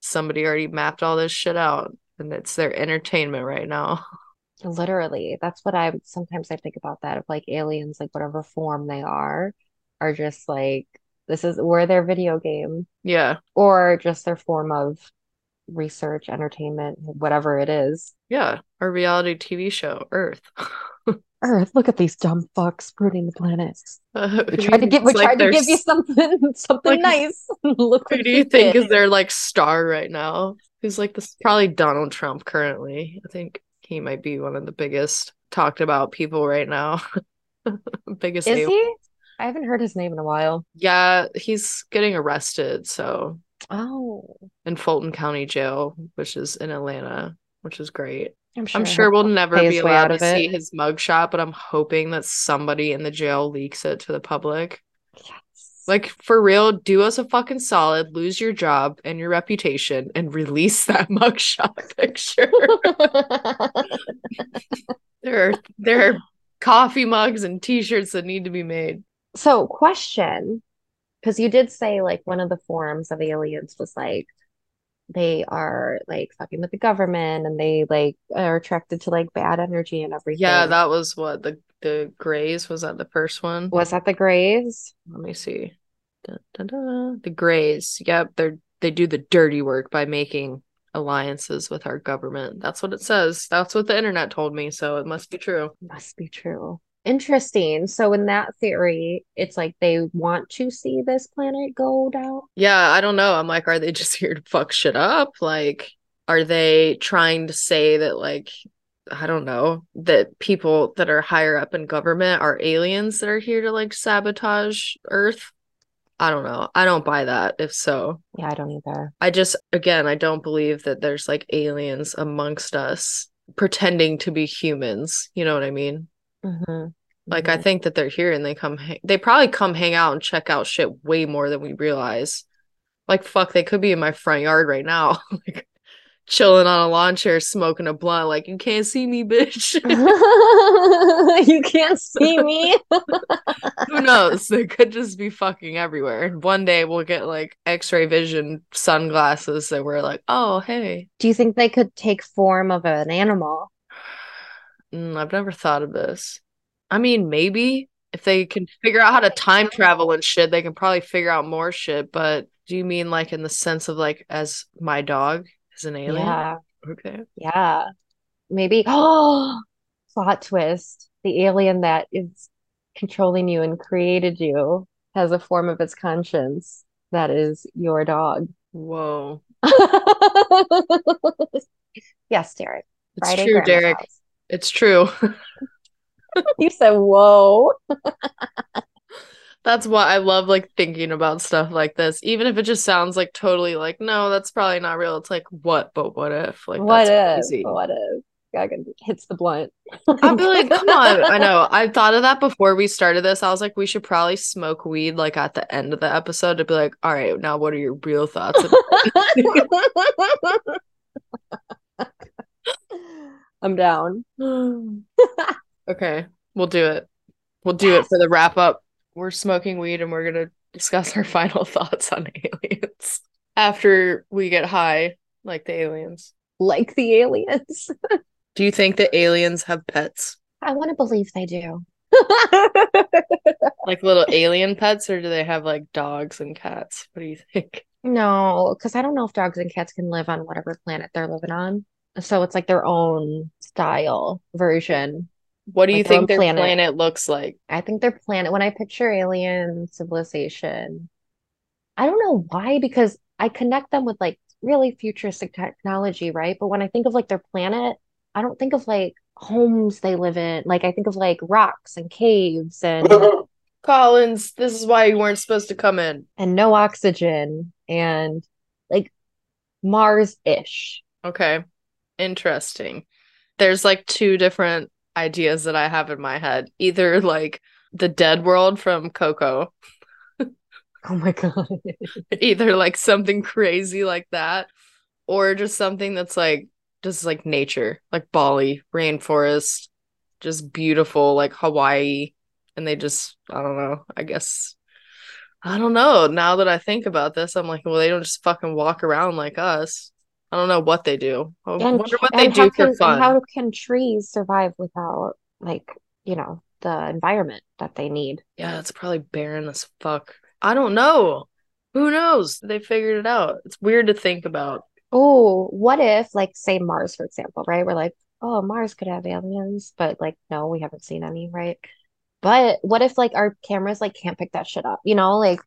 somebody already mapped all this shit out and it's their entertainment right now. Literally, that's what I sometimes I think about that of like aliens, like whatever form they are, are just like this is we're their video game. Yeah. Or just their form of research, entertainment, whatever it is. Yeah. Our reality TV show, Earth. Earth, look at these dumb fucks ruining the planet. Uh, we tried to get we like tried to give you something something like, nice. look who do you think did. is their like star right now? Who's like this probably Donald Trump currently. I think he might be one of the biggest talked about people right now. biggest Is he? I haven't heard his name in a while. Yeah, he's getting arrested. So, oh, in Fulton County Jail, which is in Atlanta, which is great. I'm sure, I'm sure we'll never be allowed to see his mugshot, but I'm hoping that somebody in the jail leaks it to the public. Yes. Like for real, do us a fucking solid, lose your job and your reputation, and release that mugshot picture. there are there are coffee mugs and t-shirts that need to be made. So, question, because you did say like one of the forms of aliens was like they are like fucking with the government and they like are attracted to like bad energy and everything. Yeah, that was what the the Greys was that the first one? Was that the Greys? Let me see. Da, da, da. The Greys. Yep, they're they do the dirty work by making alliances with our government. That's what it says. That's what the internet told me, so it must be true. Must be true. Interesting. So in that theory, it's like they want to see this planet go down. Yeah, I don't know. I'm like, are they just here to fuck shit up? Like, are they trying to say that like I don't know, that people that are higher up in government are aliens that are here to like sabotage Earth? I don't know. I don't buy that if so. Yeah, I don't either. I just again, I don't believe that there's like aliens amongst us pretending to be humans. You know what I mean? Mm-hmm. Like. I think that they're here and they come. They probably come hang out and check out shit way more than we realize. Like fuck, they could be in my front yard right now, like chilling on a lawn chair, smoking a blunt. Like you can't see me, bitch. you can't see me. Who knows? They could just be fucking everywhere. One day we'll get like X-ray vision sunglasses that we're like, oh hey. Do you think they could take form of an animal? Mm, I've never thought of this. I mean, maybe if they can figure out how to time travel and shit, they can probably figure out more shit. But do you mean like in the sense of like as my dog is an alien? Yeah. Okay. Yeah. Maybe. Oh, plot twist. The alien that is controlling you and created you has a form of its conscience that is your dog. Whoa. yes, Derek. It's Friday true, Derek. House. It's true. you said, whoa. that's why I love like thinking about stuff like this. Even if it just sounds like totally like, no, that's probably not real. It's like, what, but what if? Like, what if? Crazy. What if? Gagan hits the blunt. I'd be like, come on. I know. I thought of that before we started this. I was like, we should probably smoke weed like at the end of the episode to be like, all right, now what are your real thoughts? I'm down. okay, we'll do it. We'll do yes. it for the wrap up. We're smoking weed and we're gonna discuss our final thoughts on aliens after we get high, like the aliens. Like the aliens. Do you think that aliens have pets? I want to believe they do. Like little alien pets, or do they have like dogs and cats? What do you think? No, because I don't know if dogs and cats can live on whatever planet they're living on. So it's like their own style version. What do you Like think their planet. planet looks like? I think their planet, when I picture alien civilization, I don't know why, because I connect them with like really futuristic technology, right? But when I think of like their planet, I don't think of like homes they live in. Like I think of like rocks and caves and Collins, this is why you weren't supposed to come in. and no oxygen and like Mars-ish. Okay. Interesting. There's like two different ideas that I have in my head. Either like the dead world from Coco, Oh my God. either like something crazy like that, or just something that's like just like nature, like Bali, rainforest, just beautiful, like Hawaii. And they just, I don't know, I guess, I don't know. Now that I think about this, I'm like, well, they don't just fucking walk around like us. I don't know what they do. I And, wonder what they do for can, fun. how can trees survive without like, you know, the environment that they need? Yeah, it's probably barren as fuck. I don't know. Who knows? They figured it out. It's weird to think about. Oh, what if, like, say Mars, for example, right? We're like, oh, Mars could have aliens, but like, no, we haven't seen any, right? But what if, like, our cameras like can't pick that shit up? You know, like,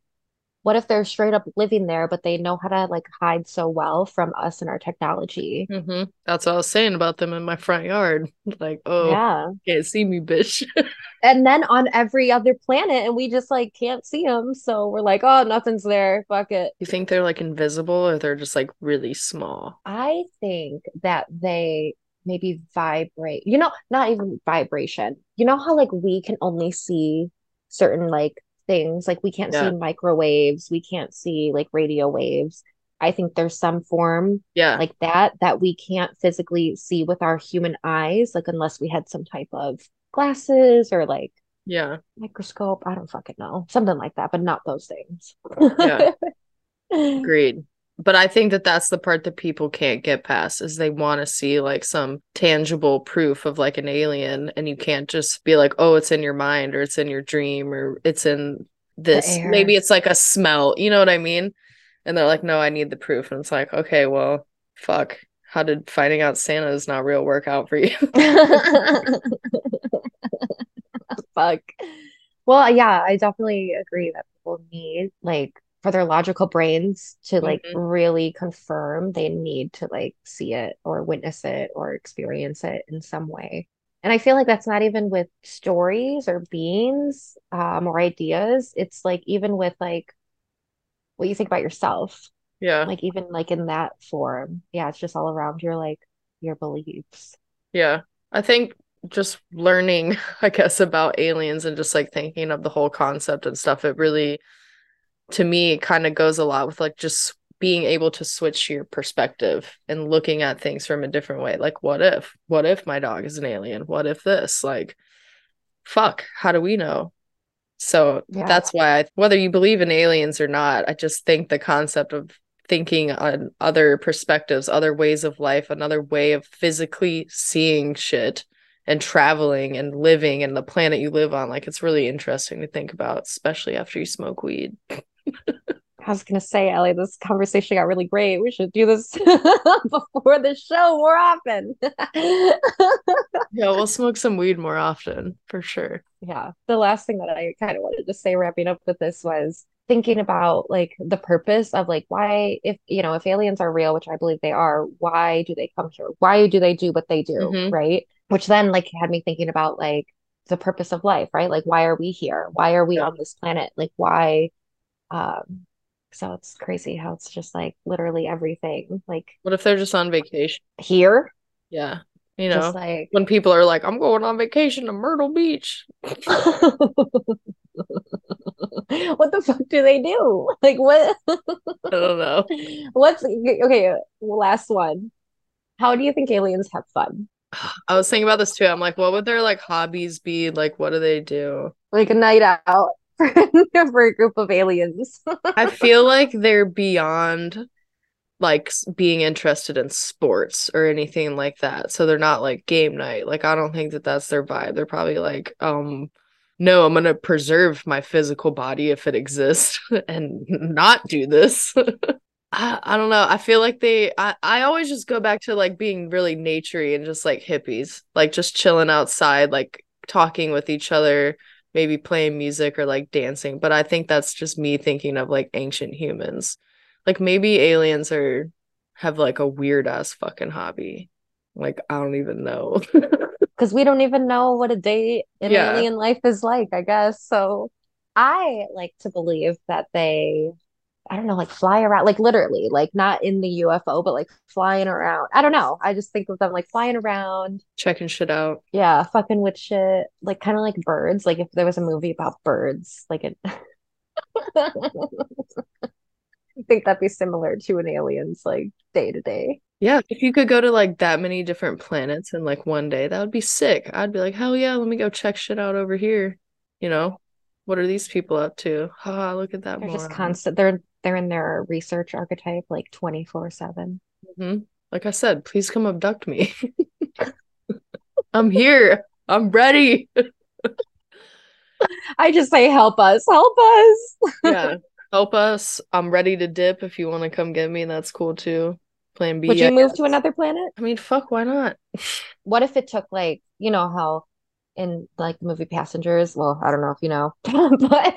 what if they're straight up living there, but they know how to like hide so well from us and our technology? hmm That's what I was saying about them in my front yard. Like, oh, Yeah. can't see me, bitch. And then on every other planet, and we just like can't see them, so we're like, oh, nothing's there. Fuck it. you think they're like invisible or they're just like really small? I think that they maybe vibrate, you know, not even vibration. You know how like we can only see certain like things, like we can't Yeah. see microwaves, we can't see like radio waves. I think there's some form Yeah. like that that we can't physically see with our human eyes, like unless we had some type of glasses or like yeah. microscope. I don't fucking know. Something like that, but not those things. Yeah. Agreed. But I think that that's the part that people can't get past is they want to see like some tangible proof of like an alien and you can't just be like, "Oh, it's in your mind or it's in your dream or it's in this." Maybe it's like a smell, you know what I mean? And they're like, "No, I need the proof." And it's like, "Okay, well, fuck. How did finding out Santa is not real work out for you?" Fuck. Well, yeah, I definitely agree that people need like for their logical brains to like Mhm. really confirm they need to like see it or witness it or experience it in some way. And I feel like that's not even with stories or beings um or ideas. It's like even with like what you think about yourself. yeah. Like even like in that form. Yeah, it's just all around your like your beliefs. Yeah. I think just learning, I guess, about aliens and just like thinking of the whole concept and stuff, it really, to me, it kind of goes a lot with like just being able to switch your perspective and looking at things from a different way. Like, what if? What if my dog is an alien? What if this? Like, fuck, how do we know? So Yeah. that's why I, whether you believe in aliens or not, I just think the concept of thinking on other perspectives, other ways of life, another way of physically seeing shit and traveling and living and the planet you live on, like it's really interesting to think about, especially after you smoke weed. I was gonna say, Ellie, this conversation got really great. We should do this before the show more often. Yeah, we'll smoke some weed more often for sure. Yeah. The last thing that I kind of wanted to say wrapping up with this was thinking about like the purpose of like why if you know if aliens are real, which I believe they are, why do they come here? Why do they do what they do, Mhm. right? Which then like had me thinking about like the purpose of life, right? Like why are we here? Why are we Yeah. on this planet? Like why um so it's crazy how it's just like literally everything like What if they're just on vacation? here Yeah. You know, just like when people are like, I'm going on vacation to Myrtle Beach. what the fuck do they do? Like what I don't know. what's okay, last one. How do you think aliens have fun? I was thinking about this too. I'm like, what would their like hobbies be? Like, what do they do? Like a night out. For, for a group of aliens. I feel like they're beyond like being interested in sports or anything like that. So they're not like game night. Like I don't think that that's their vibe. They're probably like um no, I'm going to preserve my physical body if it exists and not do this. I, I don't know. I feel like they I, I always just go back to like being really naturey and just like hippies, like just chilling outside, like talking with each other, maybe playing music or like dancing. But I think that's just me thinking of like ancient humans. Like maybe aliens are have like a weird ass fucking hobby. Like I don't even know. Because we don't even know what a day in Yeah. alien life is like, I guess. So I like to believe that they, I don't know, like fly around, like literally, like not in the UFO, but like flying around. I don't know. I just think of them like flying around. Checking shit out. Yeah, fucking with shit. Like kind of like birds. Like if there was a movie about birds, like it. I think that'd be similar to an alien's like day to day. Yeah, if you could go to like that many different planets in like one day, that would be sick. I'd be like, hell yeah, let me go check shit out over here. You know, what are these people up to? Haha, look at that They're just constant. They're they're in their research archetype like 24/7. Mhm. Like I said, please come abduct me. I'm here. I'm ready. I just say help us, help us. Yeah. Help us. I'm ready to dip if you want to come get me. That's cool too. Plan B. Would you I move to another planet? I mean, fuck, why not? What if it took like, you know how in like the movie Passengers, well, I don't know if you know, but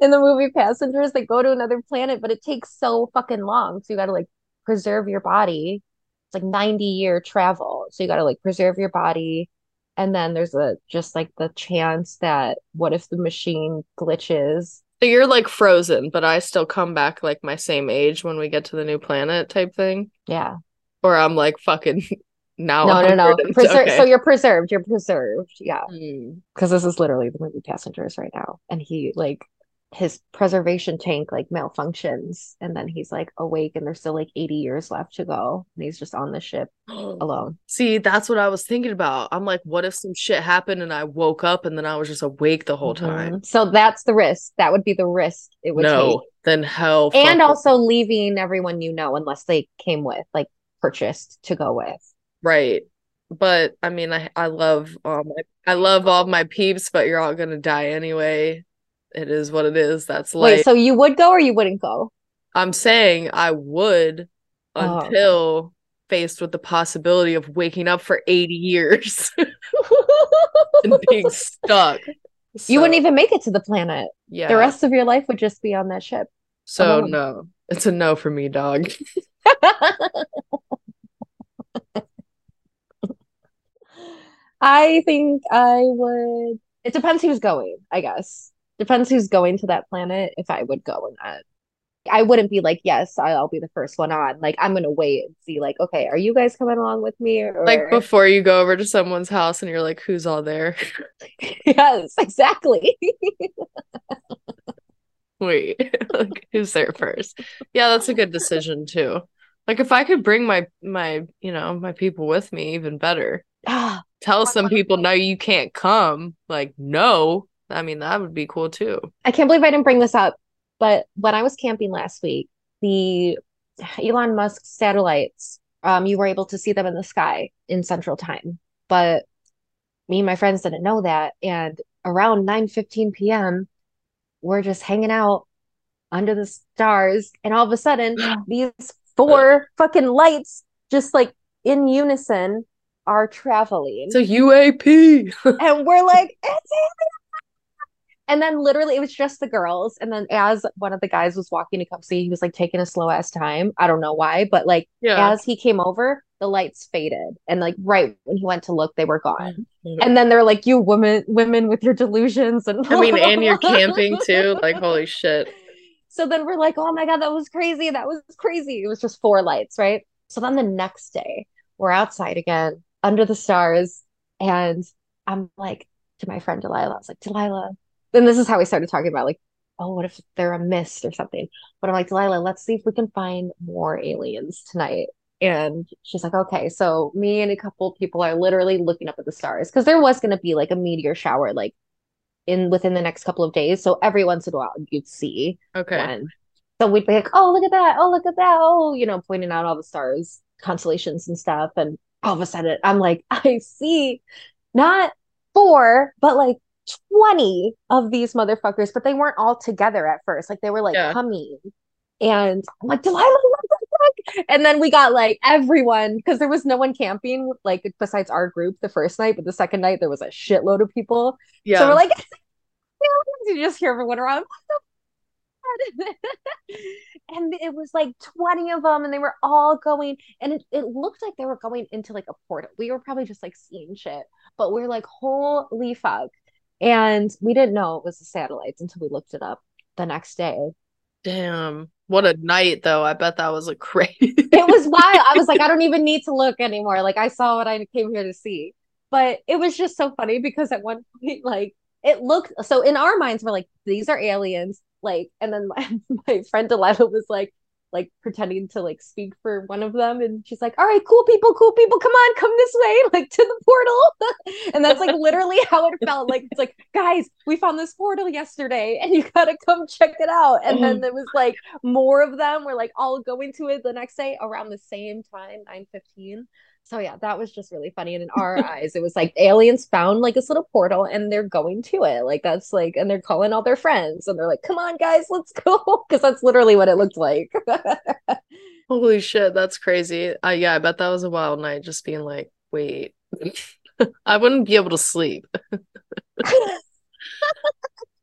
in the movie Passengers, they go to another planet, but it takes so fucking long. So you got to like preserve your body. It's like 90 year travel. So you got to like preserve your body. And then there's a just like the chance that what if the machine glitches? So you're like frozen, but I still come back like my same age when we get to the new planet type thing. Yeah. Or I'm like fucking now. No, no, no. 100 Preser- okay. So you're preserved. You're preserved. Yeah. Hmm. because this is literally the movie Passengers right now. And he like his preservation tank like malfunctions and then he's like awake and there's still like 80 years left to go and he's just on the ship alone. See, that's what I was thinking about. I'm like, what if some shit happened and I woke up and then I was just awake the whole time? Mhm. So that's the risk. That would be the risk it would No, then hell. And also leaving everyone you know unless they came with like purchased to go with. Right. But I mean, I I love all my I love all my peeps, but you're all gonna die anyway. It is what it is. That's life. Wait, so you would go or you wouldn't go? I'm saying I would Oh. until faced with the possibility of waking up for 80 years and being stuck. You wouldn't even make it to the planet. yeah. The rest of your life would just be on that ship. so alone. no. It's a no for me, dog. I think I would. It depends who's going, I guess. Depends who's going to that planet if I would go or not. I wouldn't be like, yes, I'll be the first one on. Like, I'm gonna wait and see, like, okay, are you guys coming along with me? Or Like before you go over to someone's house and you're like, who's all there? yes, exactly. Wait, like who's there first? Yeah, that's a good decision too. Like if I could bring my my, you know, my people with me, even better. Ah, Tell some people no, you can't come. Like, no. I mean, that would be cool too. I can't believe I didn't bring this up, but when I was camping last week, the Elon Musk satellites, um, you were able to see them in the sky in Central Time. But me and my friends didn't know that. And around 9:15 p.m., we're just hanging out under the stars, and all of a sudden, these four fucking lights just like in unison are traveling It's a UAP. and we're like, it's. And then literally it was just the girls. And then as one of the guys was walking to come see, he was like taking a slow ass time. I don't know why, but like yeah. as he came over, the lights faded. And like right when he went to look, they were gone. Mm-hmm. Mm-hmm. And then they're like, you women women with your delusions and I mean, and you're camping too. Like, holy shit. So then we're like, oh my God, that was crazy. That was crazy. It was just four lights, right? So then the next day, we're outside again under the stars. And I'm like to my friend Delilah, I was like, Delilah. Then this is how we started talking about like, oh, what if they're a mist or something? But I'm like, Delilah, let's see if we can find more aliens tonight. And she's like, okay. So me and a couple people are literally looking up at the stars because there was going to be like a meteor shower like in within the next couple of days. So every once in a while you'd see Okay. one. So we'd be like, oh, look at that. Oh, look at that. Oh, you know, pointing out all the stars, constellations and stuff. And all of a sudden I'm like, I see not four, but like 20 of these motherfuckers, but they weren't all together at first. Like they were like Yeah. coming. And I'm like, Delilah, what the fuck? And then we got like everyone, because there was no one camping, like besides our group the first night, but the second night there was a shitload of people. Yeah. So we're like, you just hear everyone around. "What the fuck?" and it was like 20 of them, and they were all going, and it, it looked like they were going into like a portal. We were probably just like seeing shit, but we're like, holy fuck. And we didn't know it was the satellites until we looked it up the next day. Damn. What a night though. I bet that was a crazy. It was wild. I was like, I don't even need to look anymore. Like I saw what I came here to see. But it was just so funny because at one point, like it looked so in our minds, we're like, these are aliens. Like, and then my, my friend Delilah was like, like pretending to like speak for one of them, and she's like, "All right, cool people, cool people, come on, come this way, like to the portal." and that's like literally how it felt. Like it's like, guys, we found this portal yesterday, and you gotta come check it out. And then mm-hmm. there was like more of them were like all going to it the next day around the same time, nine fifteen. So yeah, that was just really funny. And in our eyes, it was like aliens found like this little portal and they're going to it. Like that's like, and they're calling all their friends and they're like, come on, guys, let's go. Cause that's literally what it looked like. Holy shit, that's crazy. Uh, yeah, I bet that was a wild night just being like, wait. I wouldn't be able to sleep.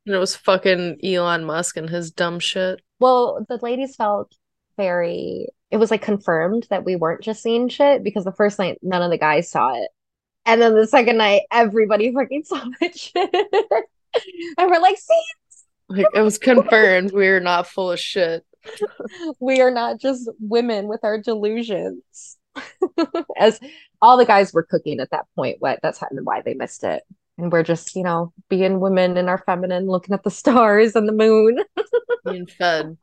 And it was fucking Elon Musk and his dumb shit. well, the ladies felt very, it was like confirmed that we weren't just seeing shit because the first night, none of the guys saw it. And then the second night, everybody fucking saw that shit. and we're like, see, Like it was confirmed we were not full of shit. we are not just women with our delusions. As all the guys were cooking at that point, what that's why they missed it. And we're just, you know, being women in our feminine, looking at the stars and the moon. Being fed.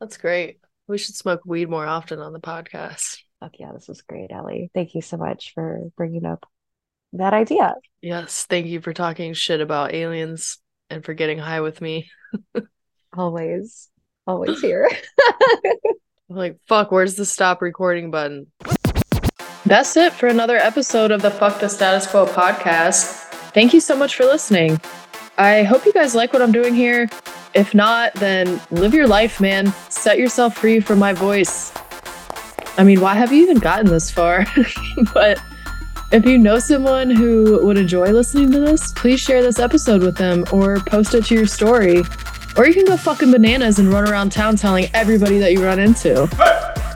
That's great. We should smoke weed more often on the podcast. Fuck yeah, this was great, Ellie. Thank you so much for bringing up that idea. Yes, thank you for talking shit about aliens and for getting high with me. Always, always here. I'm like, fuck, where's the stop recording button? That's it for another episode of the Fuck the Status Quo podcast. Thank you so much for listening. I hope you guys like what I'm doing here. If not, then live your life, man. Set yourself free from my voice. I mean, why have you even gotten this far? but if you know someone who would enjoy listening to this, please share this episode with them or post it to your story. Or you can go fucking bananas and run around town telling everybody that you run into.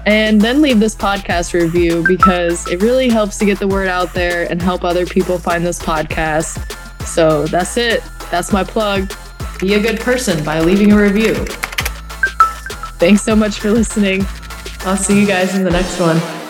And then leave this podcast review because it really helps to get the word out there and help other people find this podcast. So that's it. That's my plug. Be a good person by leaving a review. Thanks so much for listening. I'll see you guys in the next one.